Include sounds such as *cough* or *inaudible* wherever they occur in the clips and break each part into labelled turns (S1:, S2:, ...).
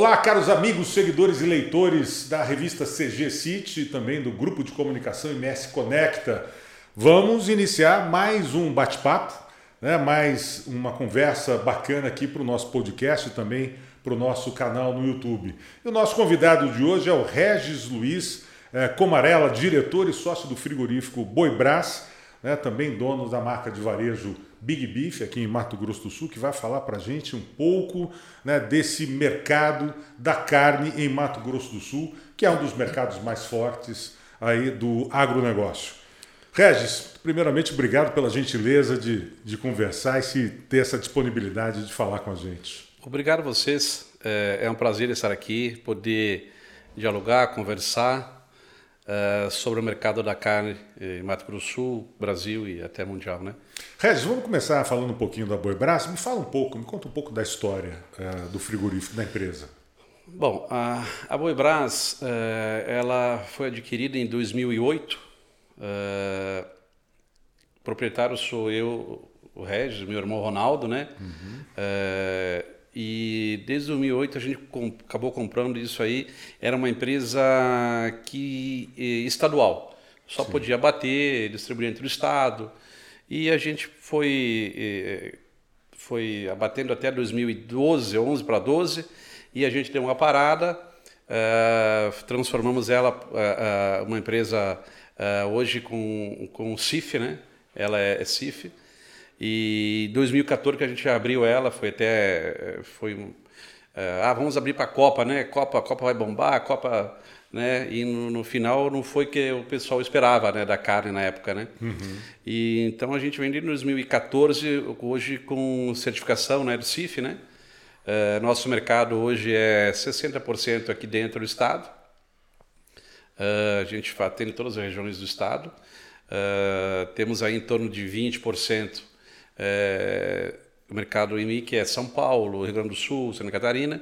S1: Olá, caros amigos, seguidores e leitores da revista CG City e também do grupo de comunicação MS Conecta. Vamos iniciar mais um bate-papo, né? mais uma conversa bacana aqui para o nosso podcast e também para o nosso canal no YouTube. E o nosso convidado de hoje é o Regis Luiz é, Comarela, diretor e sócio do frigorífico Boi Brás, né? também dono da marca de varejo Big Beef aqui em Mato Grosso do Sul, que vai falar para a gente um pouco né, desse mercado da carne em Mato Grosso do Sul, que é um dos mercados mais fortes aí do agronegócio. Regis, primeiramente, obrigado pela gentileza de, de conversar e se ter essa disponibilidade de falar com a gente.
S2: Obrigado a vocês. É, é um prazer estar aqui, poder dialogar, conversar uh, sobre o mercado da carne em Mato Grosso do Sul, Brasil e até mundial, né?
S1: Regis, vamos começar falando um pouquinho da Boi Brás. Me fala um pouco, me conta um pouco da história uh, do frigorífico da empresa.
S2: Bom, a, a Boi Brás, uh, ela foi adquirida em 2008. Uh, proprietário sou eu, o Regis, meu irmão Ronaldo, né? Uhum. E desde 2008 a gente acabou comprando isso aí. Era uma empresa que eh, estadual, só Sim. podia bater, distribuir entre o estado. E a gente foi eh, foi abatendo até 2012, 11 para 12, e a gente deu uma parada, uh, transformamos ela uh, uh, uma empresa hoje com com CIF, né? Ela é, é CIF e 2014 que a gente abriu ela, foi até foi uh, ah, vamos abrir para a Copa, né? Copa, Copa vai bombar, Copa, né? E no, no, final não foi que o pessoal esperava, né, da carne na época, né? Uhum. E então a gente vendeu em 2014, hoje com certificação, né, do CIF, né? Uh, nosso mercado hoje é 60% aqui dentro do estado. Uh, a gente atende todas as regiões do estado. Uh, temos aí em torno de 20% é, o mercado IMI, que é São Paulo, Rio Grande do Sul, Santa Catarina,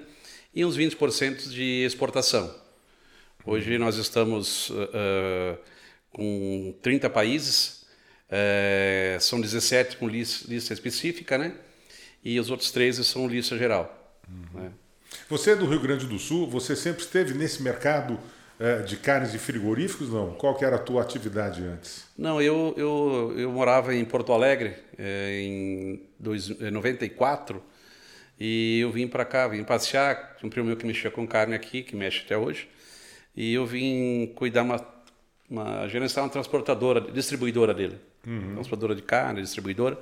S2: e uns 20% de exportação. Hoje nós estamos uh, com 30 países, uh, são 17 com lista, lista, específica, né? E os outros 13 são lista geral. Uhum. Né?
S1: Você é do Rio Grande do Sul, você sempre esteve nesse mercado é, de carnes e frigoríficos, não? Qual que era a tua atividade antes?
S2: Não, eu, eu, eu morava em Porto Alegre é, em dois, 94 e eu vim para cá, vim passear, um primo meu que mexia com carne aqui, que mexe até hoje, e eu vim cuidar uma, uma gerenciar uma transportadora, distribuidora dele, uhum. transportadora de carne, distribuidora,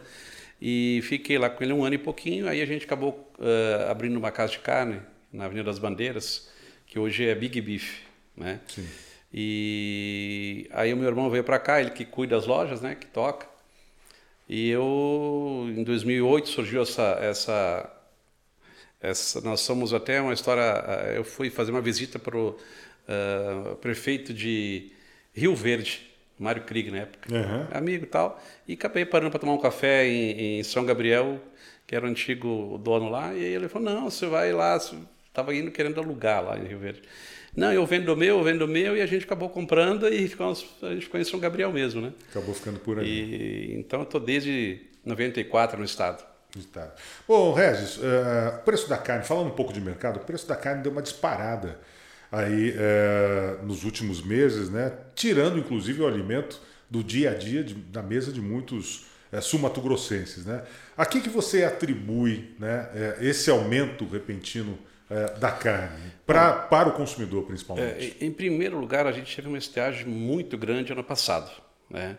S2: e fiquei lá com ele um ano e pouquinho, aí a gente acabou uh, abrindo uma casa de carne na Avenida das Bandeiras, que hoje é Big Beef né? Sim. E aí o meu irmão veio para cá, ele que cuida das lojas, né, que toca. E eu, em 2008, surgiu essa, essa, essa nós somos até uma história, eh, eu fui fazer uma visita para o uh, prefeito de Rio Verde, Mário Krieg na época, uhum. amigo e tal, e acabei parando para tomar um café em, em, São Gabriel, que era o antigo dono lá, e ele falou, não, você vai lá, estava indo querendo alugar lá em Rio Verde. Não, eu vendo o meu, eu vendo o meu, e a gente acabou comprando e ficamos, a gente ficou em São Gabriel mesmo, né?
S1: Acabou ficando por aí.
S2: E, então eu estou desde 94 no estado.
S1: Estado. Bom, Regis, uh, preço da carne, falando um pouco de mercado, o preço da carne deu uma disparada aí uh, nos últimos meses, né? Tirando inclusive o alimento do dia a dia de, da mesa de muitos uh, sumatogrossenses, né? A que, que você atribui né, esse aumento repentino é, da carne, pra, para o consumidor principalmente?
S2: É, em primeiro lugar, a gente teve uma estiagem muito grande ano passado. Né?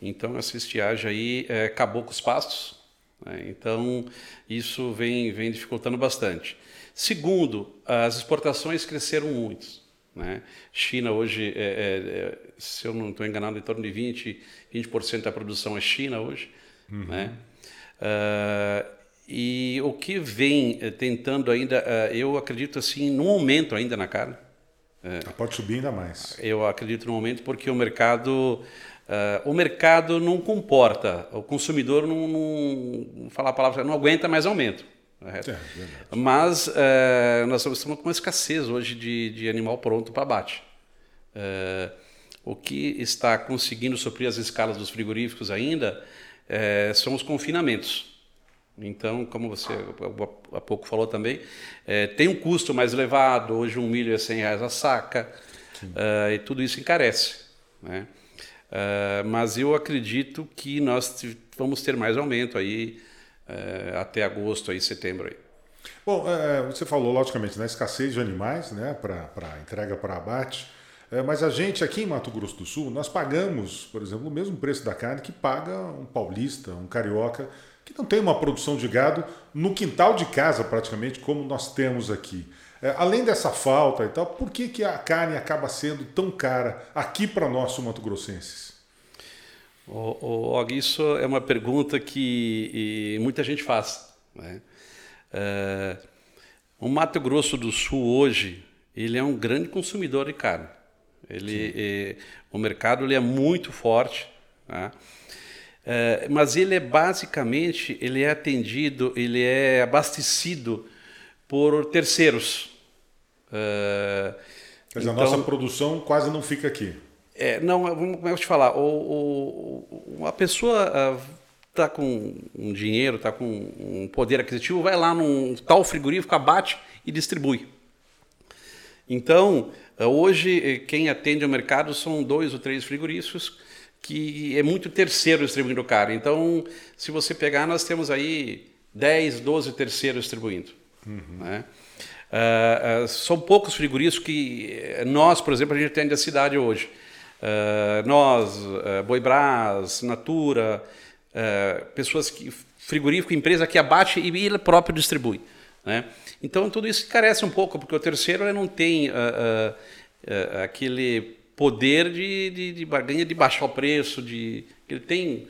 S2: Então, essa estiagem aí é, acabou com os pastos. Né? Então, isso vem, vem dificultando bastante. Segundo, as exportações cresceram muito. Né? China hoje, é, é, é se eu não estou enganado, em torno de 20%, 20 da produção é China hoje. Uhum. Né? Uh, e o que vem eh, tentando ainda, eh, eu acredito assim, num aumento ainda na carne.
S1: Eh, pode subir ainda mais.
S2: Eu acredito no aumento porque o mercado, o mercado não comporta, o consumidor não, não falar a palavra, não aguenta mais aumento. É, Mas nós estamos com uma escassez hoje de, de animal pronto para abate. o que está conseguindo suprir as escalas dos frigoríficos ainda são os confinamentos. Então, como você há pouco falou também, é, tem um custo mais elevado. Hoje um milho é 100 reais a saca uh, e tudo isso encarece. Né? Uh, mas eu acredito que nós vamos ter mais aumento aí uh, até agosto, aí, setembro. Aí.
S1: Bom, é, você falou logicamente na escassez de animais né, para entrega para abate. É, mas a gente aqui em Mato Grosso do Sul, nós pagamos, por exemplo, o mesmo preço da carne que paga um paulista, um carioca, que não tem uma produção de gado no quintal de casa, praticamente, como nós temos aqui. É, além dessa falta e tal, por que, que a carne acaba sendo tão cara aqui para nós, mato-grossenses?
S2: Oh, oh, isso é uma pergunta que muita gente faz. Né? É, o Mato Grosso do Sul hoje ele é um grande consumidor de carne. Ele, é, o mercado ele é muito forte, né? É, mas ele é basicamente ele é atendido, ele é abastecido por terceiros.
S1: É, mas então, a nossa produção quase não fica aqui.
S2: É, não, como eu te falar, o, o, a pessoa está com um dinheiro, está com um poder aquisitivo, vai lá num tal frigorífico, abate e distribui. Então, hoje, quem atende ao mercado são dois ou três frigoríficos, que é muito terceiro distribuindo carne. Então, se você pegar, nós temos aí 10, 12 terceiros distribuindo. Uhum. Né? Uh, uh, são poucos frigoríficos que nós, por exemplo, a gente atende a cidade hoje. Uh, nós, uh, Boibras, Natura, pessoas que frigorífico, empresa que abate e ele próprio distribui. Né? Então tudo isso carece um pouco, porque o terceiro não tem aquele poder de, de, de, barganha de baixar o preço, de ele tem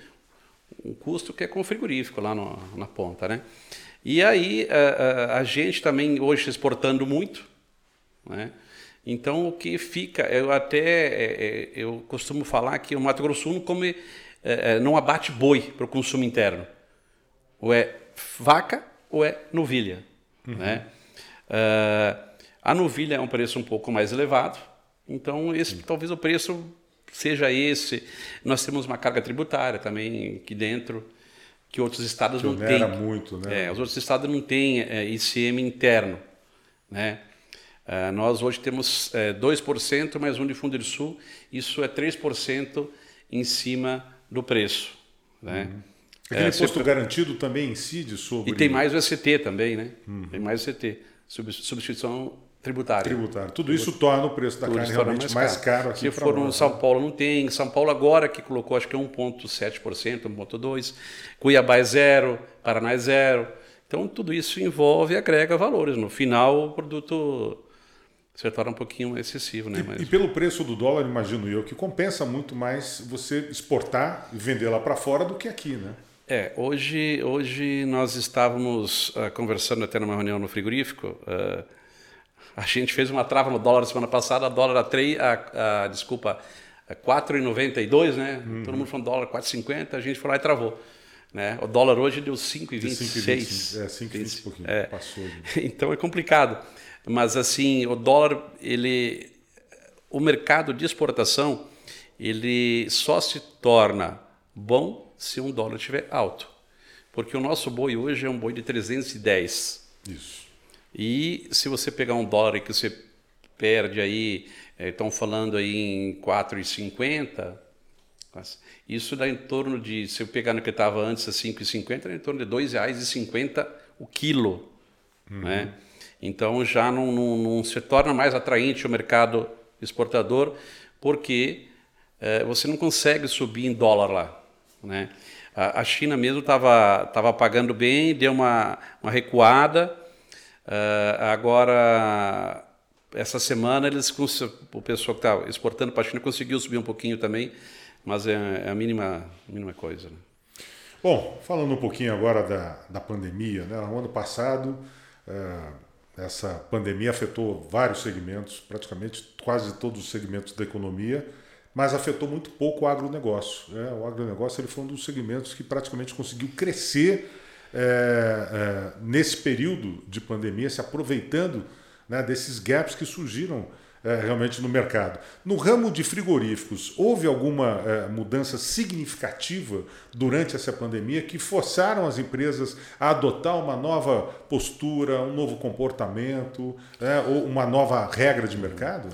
S2: um custo que é com frigorífico lá no, na ponta, né? E aí a gente também hoje exportando muito, né? Então o que fica, eu até é, é, eu costumo falar que o Mato Grosso não come, é, não abate boi para o consumo interno, ou é vaca ou é novilha. Uhum. Né? Uh, a novilha é um preço um pouco mais elevado, então esse talvez o preço seja esse. Nós temos uma carga tributária também aqui dentro que outros estados que não têm.
S1: muito, né?
S2: É, os outros estados não têm é, ICM interno, né? Uh, nós hoje temos é, 2% mais um de Fundo do Sul, isso é 3% em cima do preço. Né?
S1: Uhum. Aquele é, imposto garantido também incide sobre.
S2: E tem mais o SCT também, né? Uhum. Tem mais o SCT. Substituição tributária.
S1: Tributária. Tudo isso torna o preço da carne realmente mais, mais caro. caro aqui
S2: Se for no São né? Paulo, não tem. São Paulo agora que colocou acho que é 1,7%, 1,2%. Cuiabá é zero, Paraná é zero. Então tudo isso envolve e agrega valores. No final, o produto se torna um pouquinho excessivo. Né?
S1: E, Mas... e, pelo preço do dólar, imagino eu, que compensa muito mais você exportar e vender lá para fora do que aqui, né?
S2: É, hoje, hoje nós estávamos uh, conversando até numa reunião no frigorífico. Uh, a gente fez uma trava no dólar semana passada, a dólar a 3, a, a, desculpa, a 4,92, né? Uhum. Todo mundo falando dólar 4,50, a gente foi lá e travou. Né? O dólar hoje deu 5,26.
S1: É, 5,20 um pouquinho, é. passou. *laughs*
S2: Então é complicado. Mas assim, o dólar, ele, o mercado de exportação, ele só se torna bom se um dólar estiver alto. Porque o nosso boi hoje é um boi de 310.
S1: Isso.
S2: E se você pegar um dólar que você perde aí, eh, estão falando aí em 4,50, isso dá em torno de, se eu pegar no que estava antes a 5,50, dá em torno de R$ 2,50 o quilo. Uhum. Né? Então já não, não, não, se torna mais atraente o mercado exportador, porque eh, você não consegue subir em dólar lá. Né? A, a China mesmo estava tava pagando bem, deu uma, uma recuada. Uh, agora, essa semana, eles o pessoal que estava exportando para a China conseguiu subir um pouquinho também, mas é, é a mínima, mínima coisa. Né?
S1: Bom, falando um pouquinho agora da, da pandemia, né? no ano passado, uh, essa pandemia afetou vários segmentos, praticamente quase todos os segmentos da economia mas afetou muito pouco o agronegócio. Né? O agronegócio ele foi um dos segmentos que praticamente conseguiu crescer é, é, nesse período de pandemia, se aproveitando né, desses gaps que surgiram é, realmente no mercado. No ramo de frigoríficos, houve alguma é, mudança significativa durante essa pandemia que forçaram as empresas a adotar uma nova postura, um novo comportamento, é, ou uma nova regra de mercado?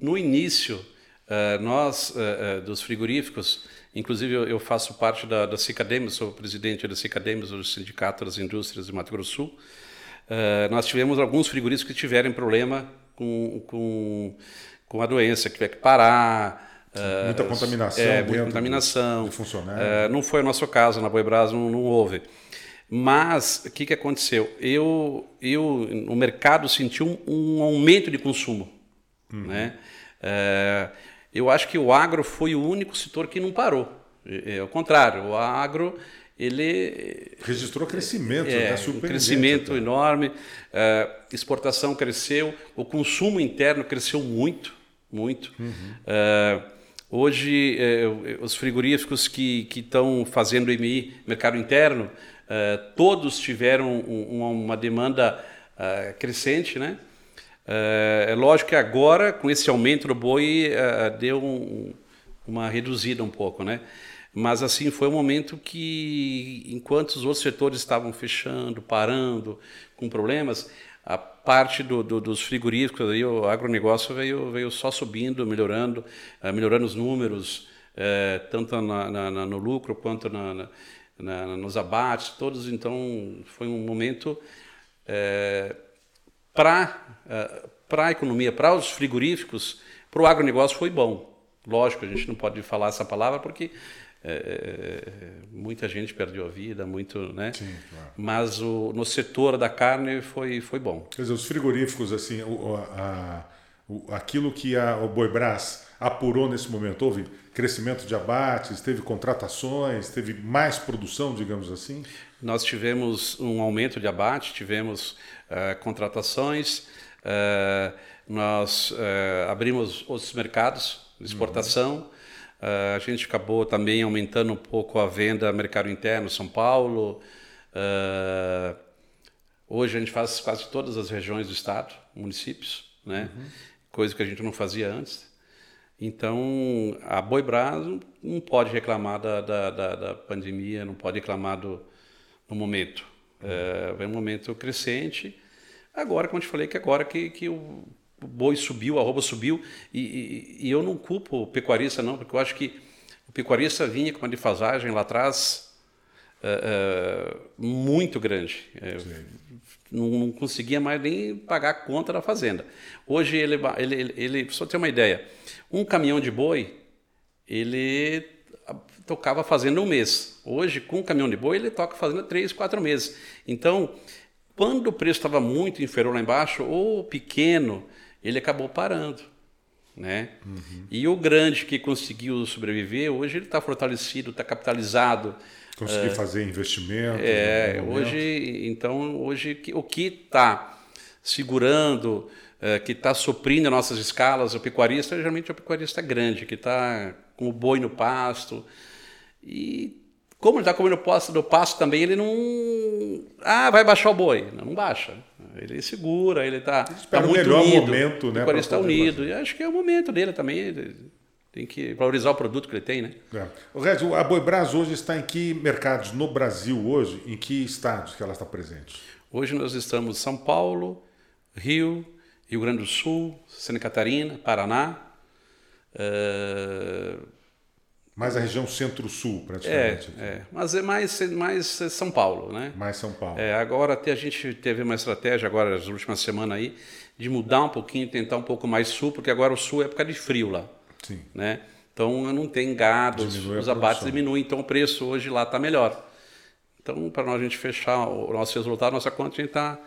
S2: No início, eh, nós eh, dos frigoríficos, inclusive eu faço parte da, da Cicademos, sou presidente da Cicademos, do Sindicato das Indústrias de Mato Grosso do Sul. nós tivemos alguns frigoríficos que tiveram problema com, com, com a doença, que tiver que parar.
S1: Muita uh, contaminação.
S2: É, muita contaminação.
S1: Uh,
S2: não foi o nosso caso, na Boibras não, não houve. Mas o que, que aconteceu? Eu, eu, o mercado sentiu um, um aumento de consumo. Uhum. Né? Uh, eu acho que o agro foi o único setor que não parou. É, é, ao contrário, o agro ele
S1: registrou crescimento, é,
S2: né? um crescimento até. enorme, uh, exportação cresceu, o consumo interno cresceu muito, muito. Uhum. Uh, hoje uh, os frigoríficos que estão fazendo MI, mercado interno, todos tiveram um, uma demanda crescente, né? É lógico que agora com esse aumento do boi deu um, uma reduzida um pouco, né? Mas assim foi um momento que, enquanto os outros setores estavam fechando, parando, com problemas, a parte do, do, dos frigoríficos, aí, o agronegócio veio, veio só subindo, melhorando, uh, melhorando os números, uh, tanto na, na, no lucro quanto na, nos abates, todos. Então, foi um momento uh, eh, para a economia, para os frigoríficos, para o agronegócio foi bom. Lógico, a gente não pode falar essa palavra porque é, muita gente perdeu a vida, muito, né? Sim, claro. Mas o, no setor da carne foi, foi bom.
S1: Quer dizer, os frigoríficos, assim, o, a, o, aquilo que a, o Boibras apurou nesse momento, houve crescimento de abates, teve contratações, teve mais produção, digamos assim?
S2: Nós tivemos um aumento de abate, tivemos uh, contratações, uh, nós uh, abrimos outros mercados de exportação. Uhum. Uh, a gente acabou também aumentando um pouco a venda mercado interno, São Paulo. Hoje a gente faz quase todas as regiões do estado, municípios, né? Uhum. Coisa que a gente não fazia antes. Então, a Boibras não pode reclamar da, da, da, da pandemia, não pode reclamar do, do momento. Uhum. É um momento crescente. Agora, como eu te falei, que agora que, que o boi subiu, a arroba subiu, e, e, e, eu não culpo o pecuarista não, porque eu acho que o pecuarista vinha com uma defasagem lá atrás uh, uh, muito grande. É, não, não, conseguia mais nem pagar a conta da fazenda. Hoje ele, ele, ele, ele só ter uma ideia, um caminhão de boi, ele tocava fazenda um mês. Hoje, com um caminhão de boi, ele toca fazenda três, quatro meses. Então, quando o preço estava muito inferior lá embaixo, o pequeno ele acabou parando. Né? Uhum. E o grande que conseguiu sobreviver, hoje ele está fortalecido, está capitalizado.
S1: Conseguiu uh, fazer investimento.
S2: É, hoje, então, hoje o que está segurando, uh, que está suprindo nossas escalas, o pecuarista, geralmente é o pecuarista grande, que está com o boi no pasto. E como ele está comendo pasto do pasto também, ele não. Ah, vai baixar o boi. Não, não baixa. Ele segura, ele está tá muito
S1: melhor
S2: unido.
S1: momento, né?
S2: Ele está unido. E acho que é o momento dele também. Ele tem que valorizar o produto que ele tem, né?
S1: É. O Regis, a Boibras hoje está em que mercados no Brasil hoje? Em que estados que ela está presente?
S2: Hoje nós estamos em São Paulo, Rio, Rio Grande do Sul, Santa Catarina, Paraná. Uh,
S1: mais a região centro-sul, praticamente.
S2: É, é, mas é mais, mais São Paulo, né?
S1: Mais São Paulo.
S2: É, agora até a gente teve uma estratégia, agora nas últimas semanas aí, de mudar um pouquinho, tentar um pouco mais sul, porque agora o sul é época de frio lá. Sim. Né? Então não tem gado, os abates diminuem, então o preço hoje lá está melhor. Então, para nós a gente fechar o nosso resultado, nossa conta, a gente está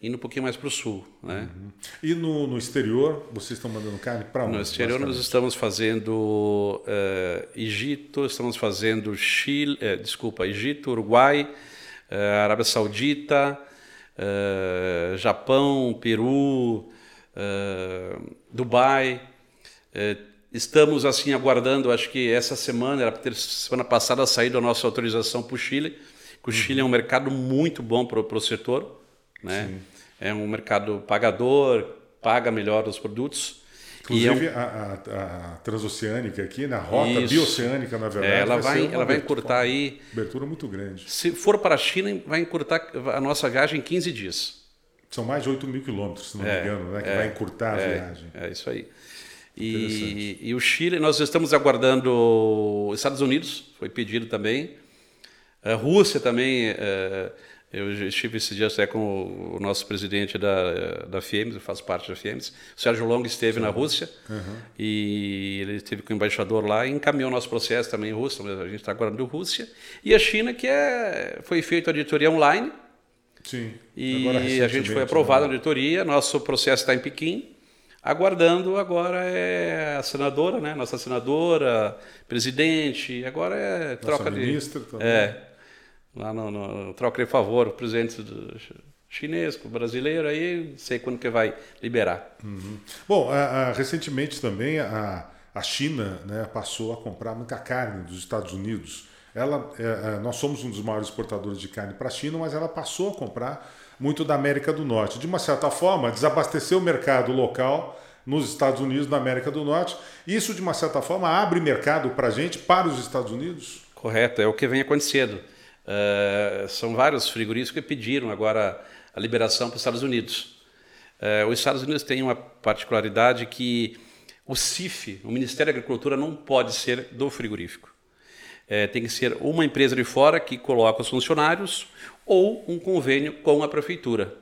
S2: indo um pouquinho mais para o sul. Né? Uhum.
S1: E no, no, exterior, vocês estão mandando carne para onde?
S2: No exterior nós estamos fazendo uh, Egito, estamos fazendo Chile, uh, desculpa, Egito, Uruguai, uh, Arábia Saudita, Japão, Peru, Dubai. estamos assim aguardando, acho que essa semana, era para ter semana passada saído a nossa autorização para o Chile, que o Chile é um mercado muito bom para o setor né? É um mercado pagador, paga melhor os produtos.
S1: Inclusive é um... a, a, a, transoceânica aqui, na rota Isso. bioceânica, na verdade.
S2: É, ela vai, vai ela vai encurtar aí.
S1: Abertura muito grande.
S2: Se for para a China, vai encurtar a nossa viagem em 15 dias.
S1: São mais de 8 mil quilômetros, se não é, me engano, né? Que é, vai encurtar a
S2: é,
S1: viagem.
S2: É isso aí. E, e, o Chile, nós estamos aguardando Estados Unidos, foi pedido também. A Rússia também. É, eu estive esses dias até com o nosso presidente da, da FIEMS, eu faço parte da FIEMS. O Sérgio Long esteve Sim. na Rússia uhum. e ele esteve com o embaixador lá e encaminhou nosso processo também em Rússia, mas a gente está aguardando Rússia. E a China, que é, foi feita a auditoria online.
S1: Sim.
S2: E a gente foi aprovado né? na auditoria, nosso processo está em Pequim. Aguardando agora é a senadora, né? Nossa senadora, presidente, agora é troca
S1: Nossa
S2: de.
S1: Ministra também.
S2: É, lá no, no, troca de favor, o presidente do chinês brasileiro, aí não sei quando que vai liberar.
S1: Uhum. Bom, a, a, recentemente também a, a China né, passou a comprar muita carne dos Estados Unidos. Ela, é, é, nós somos um dos maiores exportadores de carne para a China, mas ela passou a comprar muito da América do Norte. De uma certa forma, desabasteceu o mercado local nos Estados Unidos, na América do Norte. Isso, de uma certa forma, abre mercado para a gente, para os Estados Unidos?
S2: Correto, é o que vem acontecendo. Uh, são vários frigoríficos que pediram agora a liberação para os Estados Unidos. Uh, os Estados Unidos têm uma particularidade que o CIF, o Ministério da Agricultura, não pode ser do frigorífico. Uh, tem que ser uma empresa de fora que coloca os funcionários ou um convênio com a prefeitura.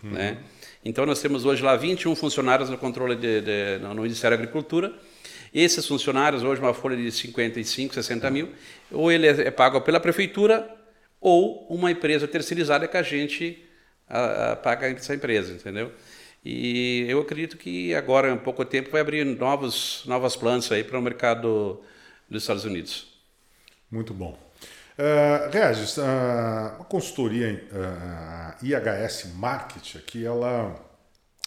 S2: Uhum. Né? Então, nós temos hoje lá 21 funcionários no controle de, de, no Ministério da Agricultura esses funcionários, hoje uma folha de 55, 60 mil, ou ele é, é pago pela prefeitura ou uma empresa terceirizada que a gente a, a, paga essa empresa, entendeu? E eu acredito que agora, em pouco tempo, vai abrir novos, novas plantas aí para o mercado dos Estados Unidos.
S1: Muito bom. Uh, Regis, uh, a consultoria uh, IHS Market aqui, ela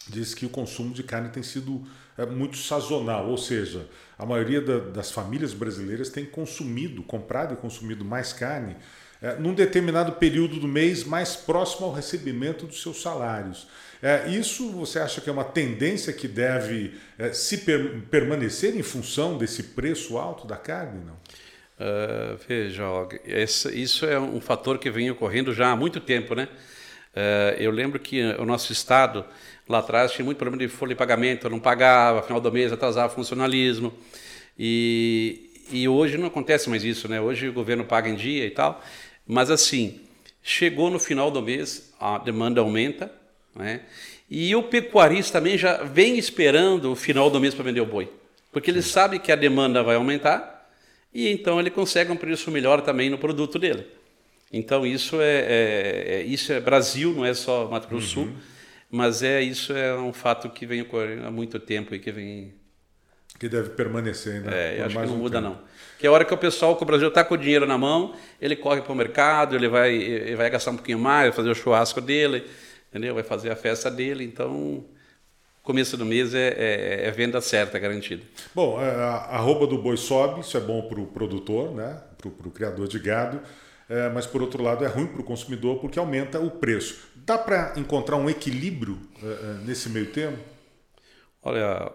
S1: diz que o consumo de carne tem sido é muito sazonal, ou seja, a maioria da, das famílias brasileiras tem consumido, comprado e consumido mais carne é, num determinado período do mês mais próximo ao recebimento dos seus salários. É, isso você acha que é uma tendência que deve é, se per permanecer em função desse preço alto da carne? Não?
S2: Uh, veja, esse, isso é um fator que vem ocorrendo já há muito tempo, né? Uh, eu lembro que o nosso estado Lá atrás tinha muito problema de folha de pagamento, não pagava, final do mês atrasava funcionalismo. E, e hoje não acontece mais isso, né? Hoje o governo paga em dia e tal. Mas assim, chegou no final do mês, a demanda aumenta, né? E o pecuarista também já vem esperando o final do mês para vender o boi. Porque ele sabe que a demanda vai aumentar e então ele consegue um preço melhor também no produto dele. Então isso é, é, é isso é Brasil, não é só Mato Grosso uhum. Sul. Mas é isso é um fato que vem ocorrendo há muito tempo e que vem
S1: que deve permanecer ainda.
S2: É, eu acho que não um muda tempo. não. Que a hora que o pessoal que o Brasil está com o dinheiro na mão, ele corre para o mercado, ele vai, ele vai gastar um pouquinho mais, vai fazer o churrasco dele, entendeu? Vai fazer a festa dele, então começo do mês é, é, é venda certa, garantida.
S1: Bom, é, a arroba do boi sobe, isso é bom para o produtor, né? para o criador de gado é, mas por outro lado é ruim para o consumidor porque aumenta o preço. Dá para encontrar um equilíbrio é, é, nesse meio termo?
S2: Olha,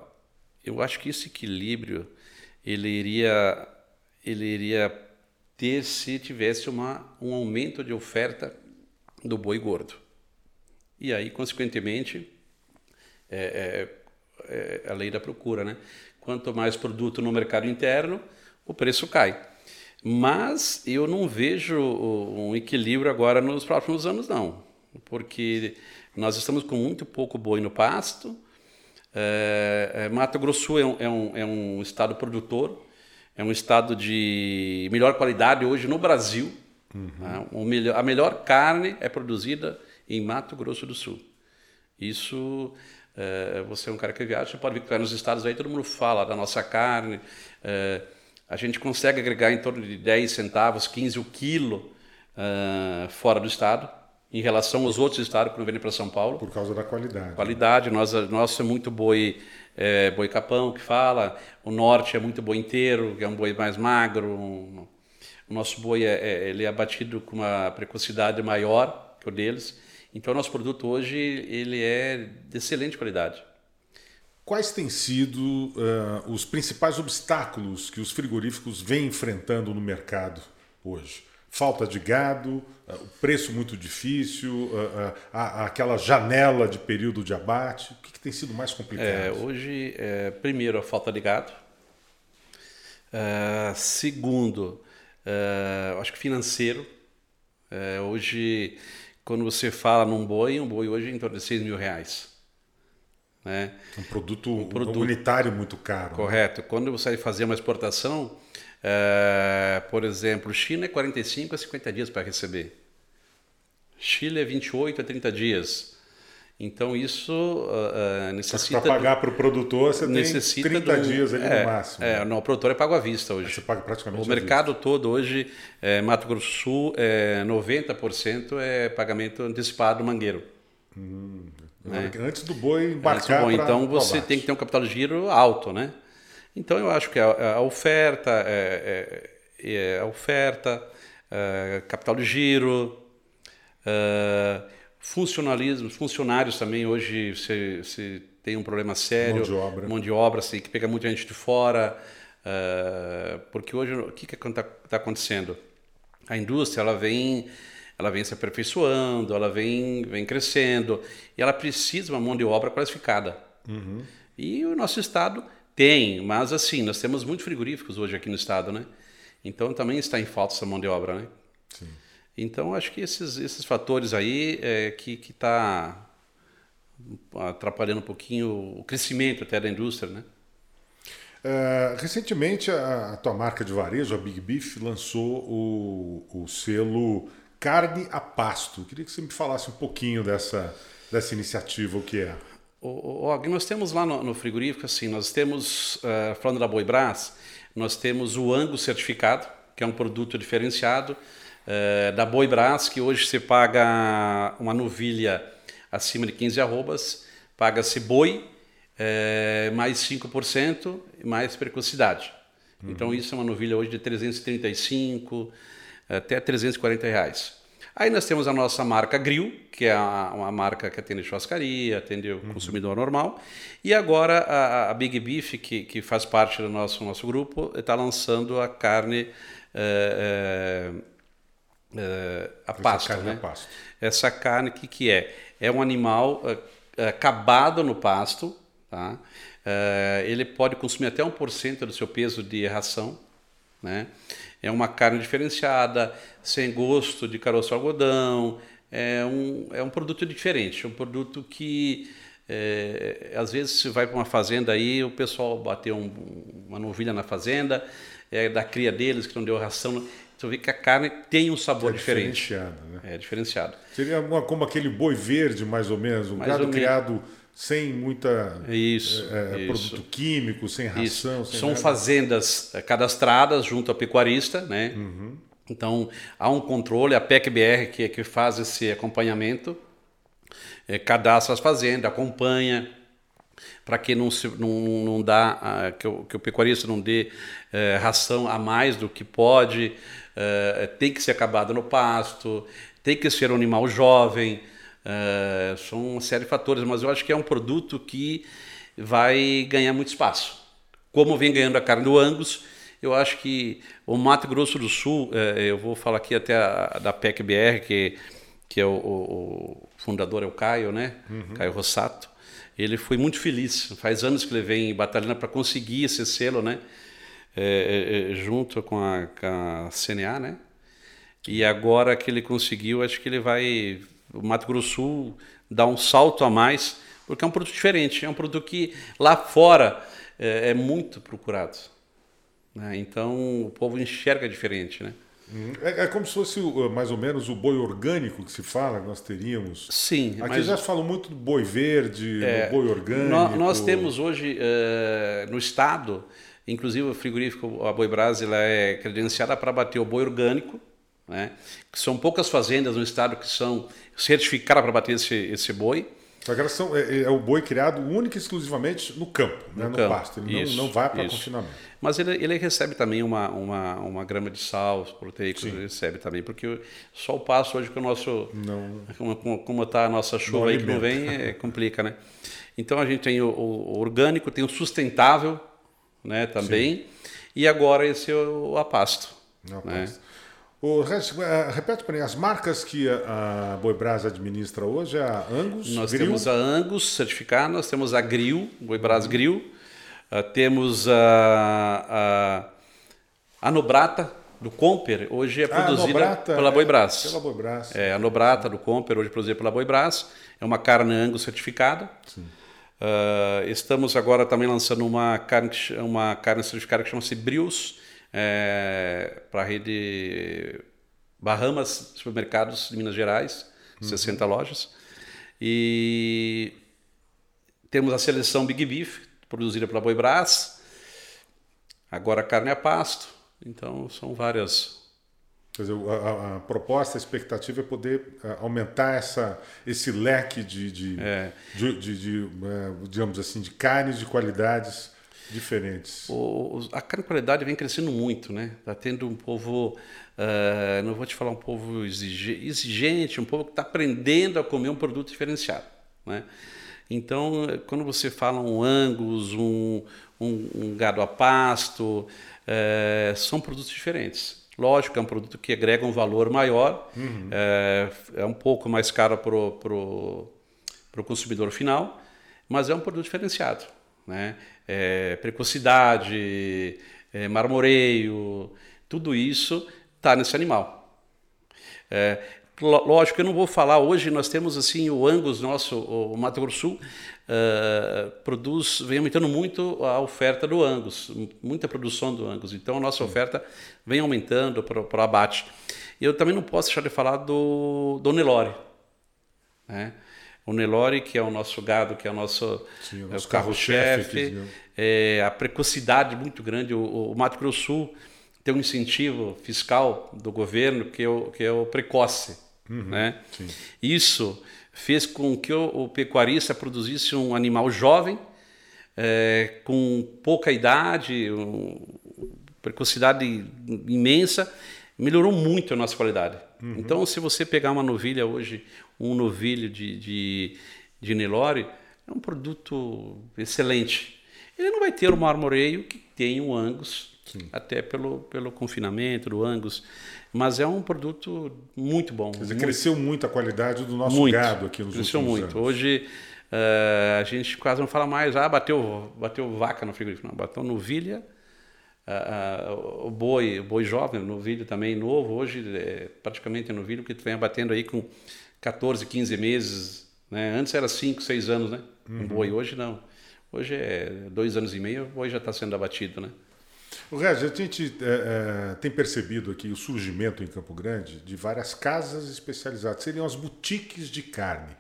S2: eu acho que esse equilíbrio ele iria, ele iria ter se tivesse uma, um aumento de oferta do boi gordo. E aí, consequentemente, é, é, é a lei da procura, né? Quanto mais produto no mercado interno, o preço cai. Mas eu não vejo um equilíbrio agora nos próximos anos, não. Porque nós estamos com muito pouco boi no pasto. É, é, Mato Grosso é um, é, um, é um estado produtor, é um estado de melhor qualidade hoje no Brasil. Uhum. Né? Melhor, a melhor carne é produzida em Mato Grosso do Sul. Isso, é, você é um cara que viaja, você pode ver que nos estados aí todo mundo fala da nossa carne. É, a gente consegue agregar em torno de 10 centavos, 15 o quilo uh, fora do estado, em relação aos outros estados que não vendem para São Paulo.
S1: Por causa da qualidade.
S2: Qualidade, nós, nosso é muito boi, é, boi capão, que fala, o norte é muito boi inteiro, que é um boi mais magro, um, o nosso boi é, é, ele é abatido com uma precocidade maior que o deles, então o nosso produto hoje ele é de excelente qualidade.
S1: Quais têm sido uh, os principais obstáculos que os frigoríficos vêm enfrentando no mercado hoje? Falta de gado, uh, o preço muito difícil, uh, aquela janela de período de abate. O que, tem sido mais complicado?
S2: É, hoje, é, primeiro, a falta de gado. segundo, acho que financeiro. hoje, quando você fala num boi, um boi hoje é em torno de 6 mil reais. Né?
S1: Um produto, um produto unitário muito caro. Né?
S2: Correto. Né? Quando você vai fazer uma exportação, é, por exemplo, China é 45 a 50 dias para receber. Chile é 28 a 30 dias. Então isso uh, necessita.
S1: Para pagar para o produtor, você necessita tem 30 do, dias ali
S2: é,
S1: no máximo.
S2: É, não, o produtor é pago à vista hoje.
S1: Você paga praticamente
S2: O mercado vista. todo hoje, é, Mato Grosso do Sul, é, 90% é pagamento antecipado mangueiro.
S1: Hum, né? Antes do boi embarcar.
S2: Do boi. Então você tem que ter um capital de giro alto, né? Então eu acho que a, a oferta, é, é, é a oferta, é, capital de giro, é, funcionalismo, funcionários também hoje você, você, tem um problema sério. Mão
S1: de obra.
S2: Mão de obra, assim, que pega muita gente de fora. É, porque hoje o que está tá acontecendo? A indústria ela vem ela vem se aperfeiçoando, ela vem, vem crescendo e ela precisa de uma mão de obra qualificada.
S1: Uhum.
S2: E o nosso estado tem, mas assim, nós temos muitos frigoríficos hoje aqui no estado, né? Então também está em falta essa mão de obra, né?
S1: Sim.
S2: Então acho que esses, esses fatores aí é que que está atrapalhando um pouquinho o crescimento até da indústria, né?
S1: Uh, recentemente a, a, tua marca de varejo, a Big Beef, lançou o, o selo carne a pasto. Queria que você me falasse um pouquinho dessa, dessa iniciativa, o que é.
S2: O, o, nós temos lá no, no, frigorífico, assim, nós temos, uh, falando da Boi Brás, nós temos o Angus certificado, que é um produto diferenciado, uh, da Boi Brás, que hoje se paga uma novilha acima de 15 arrobas, paga-se boi, uh, mais 5% e mais precocidade. Uhum. Então isso é uma novilha hoje de 335 até 340 reais. Aí nós temos a nossa marca Grill, que é uma marca que atende churrascaria, atende o uhum. consumidor normal. E agora a, a, Big Beef, que, que faz parte do nosso, nosso grupo, está lançando a carne é, é, a pasto. Carne né? a pasto. Essa carne, o que, que é? É um animal acabado no pasto, tá? ele pode consumir até 1% do seu peso de ração, né? É uma carne diferenciada, sem gosto de caroço algodão. É um, é um produto diferente, é um produto que é, às vezes você vai para uma fazenda aí, o pessoal bateu um, uma novilha na fazenda, é da cria deles que não deu ração. Você vê que a carne tem um sabor é diferente.
S1: Diferenciado, né?
S2: É diferenciado.
S1: Seria uma, como aquele boi verde, mais ou menos, um mais gado criado sem muita
S2: isso,
S1: é,
S2: é,
S1: isso. produto químico, sem ração. Sem
S2: São
S1: nada.
S2: fazendas é, cadastradas junto ao pecuarista, né?
S1: Uhum.
S2: Então há um controle, a PEC-BR que, que faz esse acompanhamento, é, cadastra as fazendas, acompanha para que não, se, não, não dá, uh, que, o, que o pecuarista não dê uh, ração a mais do que pode, tem que ser acabado no pasto, tem que ser um animal jovem, Uh, são uma série de fatores, mas eu acho que é um produto que vai ganhar muito espaço. Como vem ganhando a carne do Angus, eu acho que o Mato Grosso do Sul, uh, eu vou falar aqui até a, da PEC-BR, que, que é o, o, fundador é o Caio, né? Uhum. Caio Rossato. Ele foi muito feliz. Faz anos que ele vem batalhando para conseguir esse selo, né? É, é, junto com a, com a CNA, né? E agora que ele conseguiu, acho que ele vai o Mato Grosso Sul dá um salto a mais, porque é um produto diferente, é um produto que lá fora é, é muito procurado. Né? Então o povo enxerga diferente, né?
S1: Uhum. É, é, como se fosse mais ou menos o boi orgânico que se fala, nós teríamos.
S2: Sim.
S1: Aqui mas... já se fala muito do boi verde, é, do boi orgânico.
S2: Nós, nós temos hoje uh, no estado, inclusive o frigorífico, a Boi Brasil é credenciada para bater o boi orgânico, né? que são poucas fazendas no estado que são certificadas para bater esse, esse boi.
S1: Agora é, é, o boi criado único e exclusivamente no campo, no, né, no campo. pasto. Ele isso, não, não vai para confinamento.
S2: Mas ele, ele recebe também uma, uma, uma grama de sal proteico, ele recebe também, porque só o pasto hoje com o nosso. Não, como está a nossa chuva aí que não vem, é, complica, né? Então a gente tem o, o, orgânico, tem o sustentável né, também, Sim. e agora esse é o a pasto. Não, né? pasto.
S1: O, eh, repete para mim, as marcas que a Boi Brás administra hoje é a Angus,
S2: Nós Grill. temos a Angus certificada, nós temos a Grill, Boi Brás Grill, uh, temos a, a, a Nobrata, do Comper, hoje é ah, produzida ah, pela Boi Brás.
S1: É, pela Boi Brás.
S2: É, a Nobrata do Comper, hoje é produzida pela Boi Brás, é uma carne Angus certificada. Uh, estamos agora também lançando uma carne, uma carne certificada que chama-se Brios, é, para a rede Bahamas Supermercados de Minas Gerais, uhum. 60 lojas. E temos a seleção Big Beef, produzida pela Boi Brás. Agora carne a pasto. Então são várias.
S1: Quer dizer, a, a, proposta, a expectativa é poder é, aumentar essa, esse leque de, de, é. de, de, de, é, digamos assim, de carnes de qualidades diferentes.
S2: O, a carne qualidade vem crescendo muito, né? Está tendo um povo, uh, não vou te falar um povo exigente, um povo que está aprendendo a comer um produto diferenciado, né? Então, quando você fala um angus, um, um, um gado a pasto, uh, são produtos diferentes. Lógico, é um produto que agrega um valor maior, uhum. é, é, um pouco mais caro para o consumidor final, mas é um produto diferenciado. Né? É, precocidade, é, marmoreio, tudo isso está nesse animal. É, lógico, eu não vou falar hoje, nós temos assim o Angus nosso, o Mato Grosso Sul, uh, produz, vem aumentando muito a oferta do Angus, muita produção do Angus. Então a nossa oferta vem aumentando para o abate. Eu também não posso deixar de falar do, do Nelore. Né? O Nelore, que é o nosso gado, que é o nosso, Sim, é o carro-chefe, é, a precocidade muito grande. O, o, Mato Grosso Sul tem um incentivo fiscal do governo que é o, que é o precoce. Uhum, né? Isso fez com que o, o, pecuarista produzisse um animal jovem, é, com pouca idade, um, precocidade imensa, melhorou muito a nossa qualidade. Uhum. Então, se você pegar uma novilha hoje, um novilho de, de, de Nelore, é um produto excelente. Ele não vai ter o marmoreio que tem o Angus, Sim. até pelo, pelo confinamento do Angus, mas é um produto muito bom.
S1: Quer
S2: dizer,
S1: muito, cresceu muito a qualidade do nosso muito, gado aqui nos cresceu últimos
S2: muito.
S1: anos.
S2: Hoje uh, a gente quase não fala mais, ah, bateu, bateu vaca no frigorífico. Não, bateu novilha, uh, uh, o boi, o boi jovem, novilho também novo, hoje é praticamente novilho que vem batendo aí com 14, 15 meses, né? Antes era 5, 6 anos, né? Um uhum. boi, hoje não. Hoje é dois anos e meio, o boi já está sendo abatido, né?
S1: O Regis, a gente é, é, tem percebido aqui o surgimento em Campo Grande de várias casas especializadas, seriam as boutiques de carne,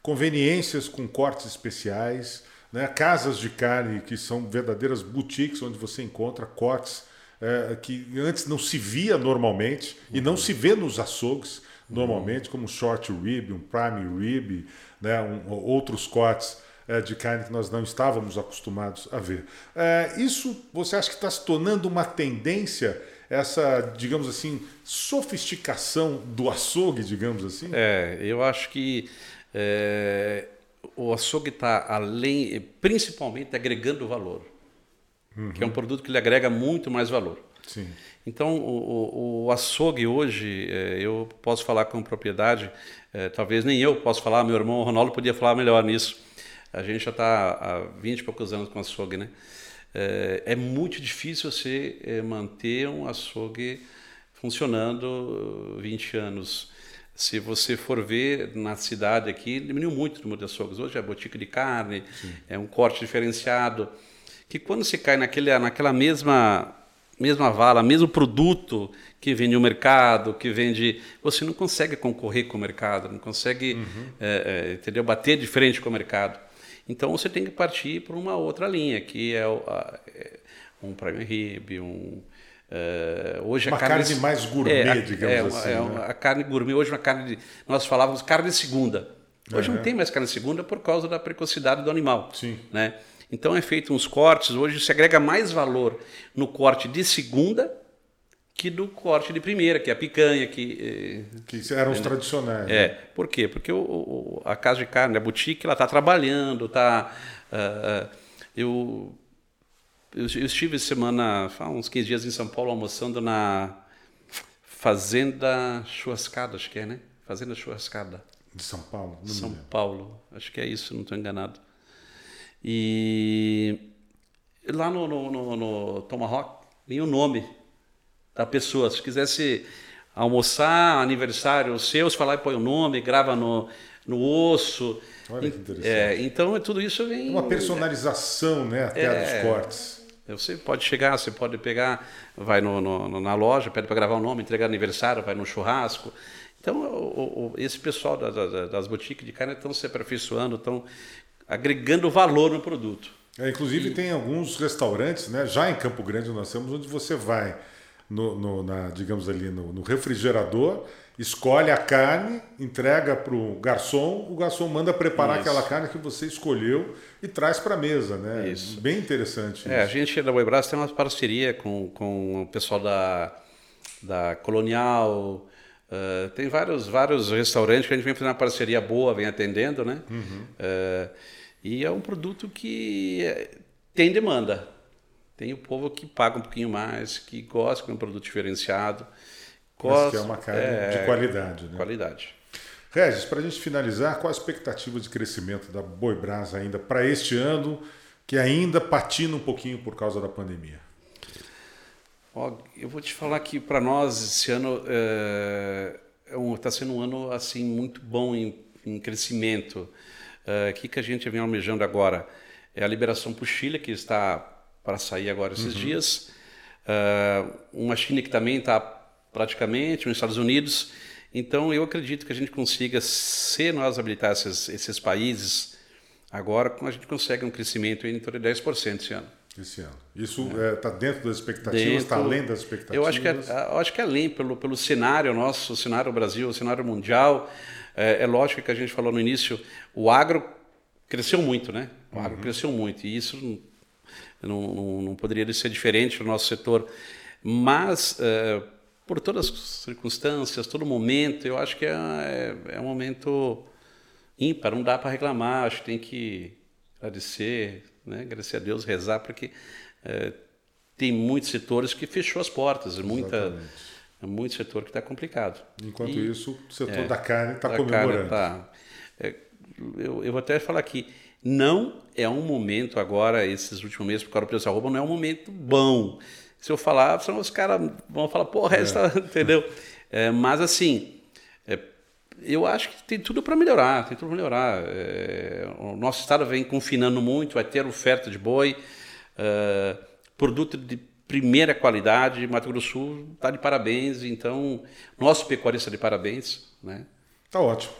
S1: conveniências com cortes especiais, né? casas de carne que são verdadeiras boutiques onde você encontra cortes é, que antes não se via normalmente uhum. e não se vê nos açougues normalmente, como short rib, um prime rib, né, um, outros cortes é, de carne que nós não estávamos acostumados a ver. É, isso você acha que está se tornando uma tendência, essa, digamos assim, sofisticação do açougue, digamos assim?
S2: É, eu acho que é, o açougue está além, principalmente agregando valor, uhum. que é um produto que lhe agrega muito mais valor.
S1: Sim.
S2: Então, o, o, açougue hoje, é, eu posso falar com propriedade, é, talvez nem eu posso falar, meu irmão Ronaldo podia falar melhor nisso. A gente já está há 20 e poucos anos com açougue, né? É, é muito difícil você manter um açougue funcionando 20 anos. Se você for ver na cidade aqui, diminuiu muito o número de açougues. Hoje é botica de carne, Sim. é um corte diferenciado. Que quando você cai naquele, naquela mesma mesma vala, mesmo produto que vende no mercado, que vende. Você não consegue concorrer com o mercado, não consegue uhum. é, é, entendeu? bater de frente com o mercado. Então você tem que partir para uma outra linha, que é, o, a, é um prime rib, um.
S1: É, hoje uma a carne, carne mais gourmet, é, digamos
S2: é,
S1: assim.
S2: É,
S1: né?
S2: A carne gourmet, hoje uma carne de. Nós falávamos carne de segunda. Hoje
S1: Uhum.
S2: não tem mais carne de segunda por causa da precocidade do animal.
S1: Sim.
S2: Né? Então é feito uns cortes, hoje se agrega mais valor no corte de segunda que do corte de primeira, que é a picanha, que eh,
S1: Que eram os tradicionais. né?
S2: é, por quê? Porque o, o- a casa de carne, a boutique, ela está trabalhando, tá. ah, ah, eu, eu, eu estive semana, há uns 15 dias em São Paulo almoçando na Fazenda Churrascada, acho que é, né? Fazenda Churrascada,
S1: De São Paulo. Não
S2: São. Paulo, acho que é isso, não estou enganado. E lá no, no, no, no Tomahawk vinha o nome da pessoa. Se quisesse almoçar, aniversário seu, você lá e põe o nome, grava no, no osso.
S1: Olha que interessante.
S2: É, então tudo isso vem.
S1: Uma personalização, né? Até
S2: É.
S1: dos cortes.
S2: Você pode chegar, você pode pegar, vai no, no- na loja, pede para gravar o nome, entregar aniversário, vai no churrasco. Então, o- o- esse pessoal da- da- das boutiques de carne estão se aperfeiçoando, estão agregando valor no produto.
S1: É, inclusive tem alguns restaurantes, né? Já em Campo Grande nós temos onde você vai no, no- na, digamos ali no, no refrigerador, escolhe a carne, entrega para o garçom, o garçom manda preparar
S2: Isso.
S1: aquela carne que você escolheu e traz para a mesa, né?
S2: Isso.
S1: Bem interessante.
S2: É, a
S1: isso.
S2: gente da Boibras tem uma parceria com, com o pessoal da, da Colonial, eh, tem vários, vários restaurantes que a gente vem fazendo uma parceria boa, vem atendendo, né? Eh, e é um produto que eh, tem demanda. Tem o povo que paga um pouquinho mais, que gosta de um produto diferenciado.
S1: Mas que é uma carne
S2: é,
S1: de qualidade, né?
S2: qualidade.
S1: Regis, para a gente finalizar, qual a expectativa de crescimento da Boi Brasa ainda para este ano, que ainda patina um pouquinho por causa da pandemia?
S2: Ó, eu vou te falar que para nós esse ano está sendo um ano assim muito bom em, em crescimento. Eh, O que, que a gente vem almejando agora? É a liberação para o Chile, que está para sair agora esses dias. Eh, uma China que também está praticamente, nos Estados Unidos. Então eu acredito que a gente consiga, se nós habilitar esses, esses países, agora a gente consegue um crescimento em torno de 10% esse ano.
S1: Esse ano. Isso está dentro das expectativas, está além das expectativas?
S2: Eu acho que, é, eu acho que além, pelo, pelo cenário nosso, o cenário Brasil, o cenário mundial, é, é lógico que a gente falou no início, o agro cresceu muito, né? O agro cresceu muito, e isso não, não, não- não poderia ser diferente no nosso setor. Mas, é, por todas as circunstâncias, todo momento, eu acho que é, é, é um momento ímpar, não dá para reclamar, acho que tem que agradecer, né? agradecer a Deus, rezar, porque eh, tem muitos setores que fechou as portas, muita,
S1: Exatamente.
S2: é muito setor que está complicado.
S1: Enquanto
S2: E-
S1: isso, o setor da carne está comemorando.
S2: carne tá- é, eu, eu vou até falar aqui, não é um momento agora, esses últimos meses, por causa do preço da roupa, não é um momento bom. Se eu falar, senão os caras vão falar, porra, essa, *laughs* entendeu? É, mas assim, é, eu acho que tem tudo para melhorar, tem tudo para melhorar. É, o nosso estado vem confinando muito, vai ter oferta de boi, é, produto de primeira qualidade, Mato Grosso do Sul está de parabéns, então, nosso pecuarista de parabéns, né?
S1: Tá ótimo.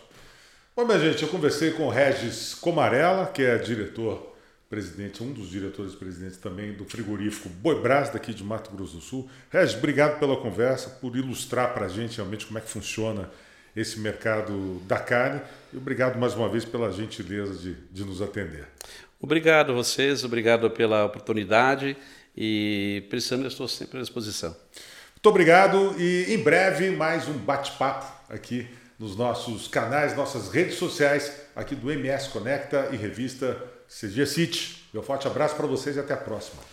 S1: Bom, minha gente, eu conversei com o Regis Comarella, que é diretor presidente, um dos diretores presidentes também do frigorífico Boi Brás, daqui de Mato Grosso do Sul. Regis, obrigado pela conversa, por ilustrar para a gente realmente como é que funciona esse mercado da carne. E obrigado mais uma vez pela gentileza de, de nos atender.
S2: Obrigado a vocês, obrigado pela oportunidade e precisando eu estou sempre à disposição.
S1: Muito obrigado e em breve mais um bate-papo aqui nos nossos canais, nossas redes sociais, aqui do MS Conecta e revista CG City. Meu forte abraço para vocês e até a próxima.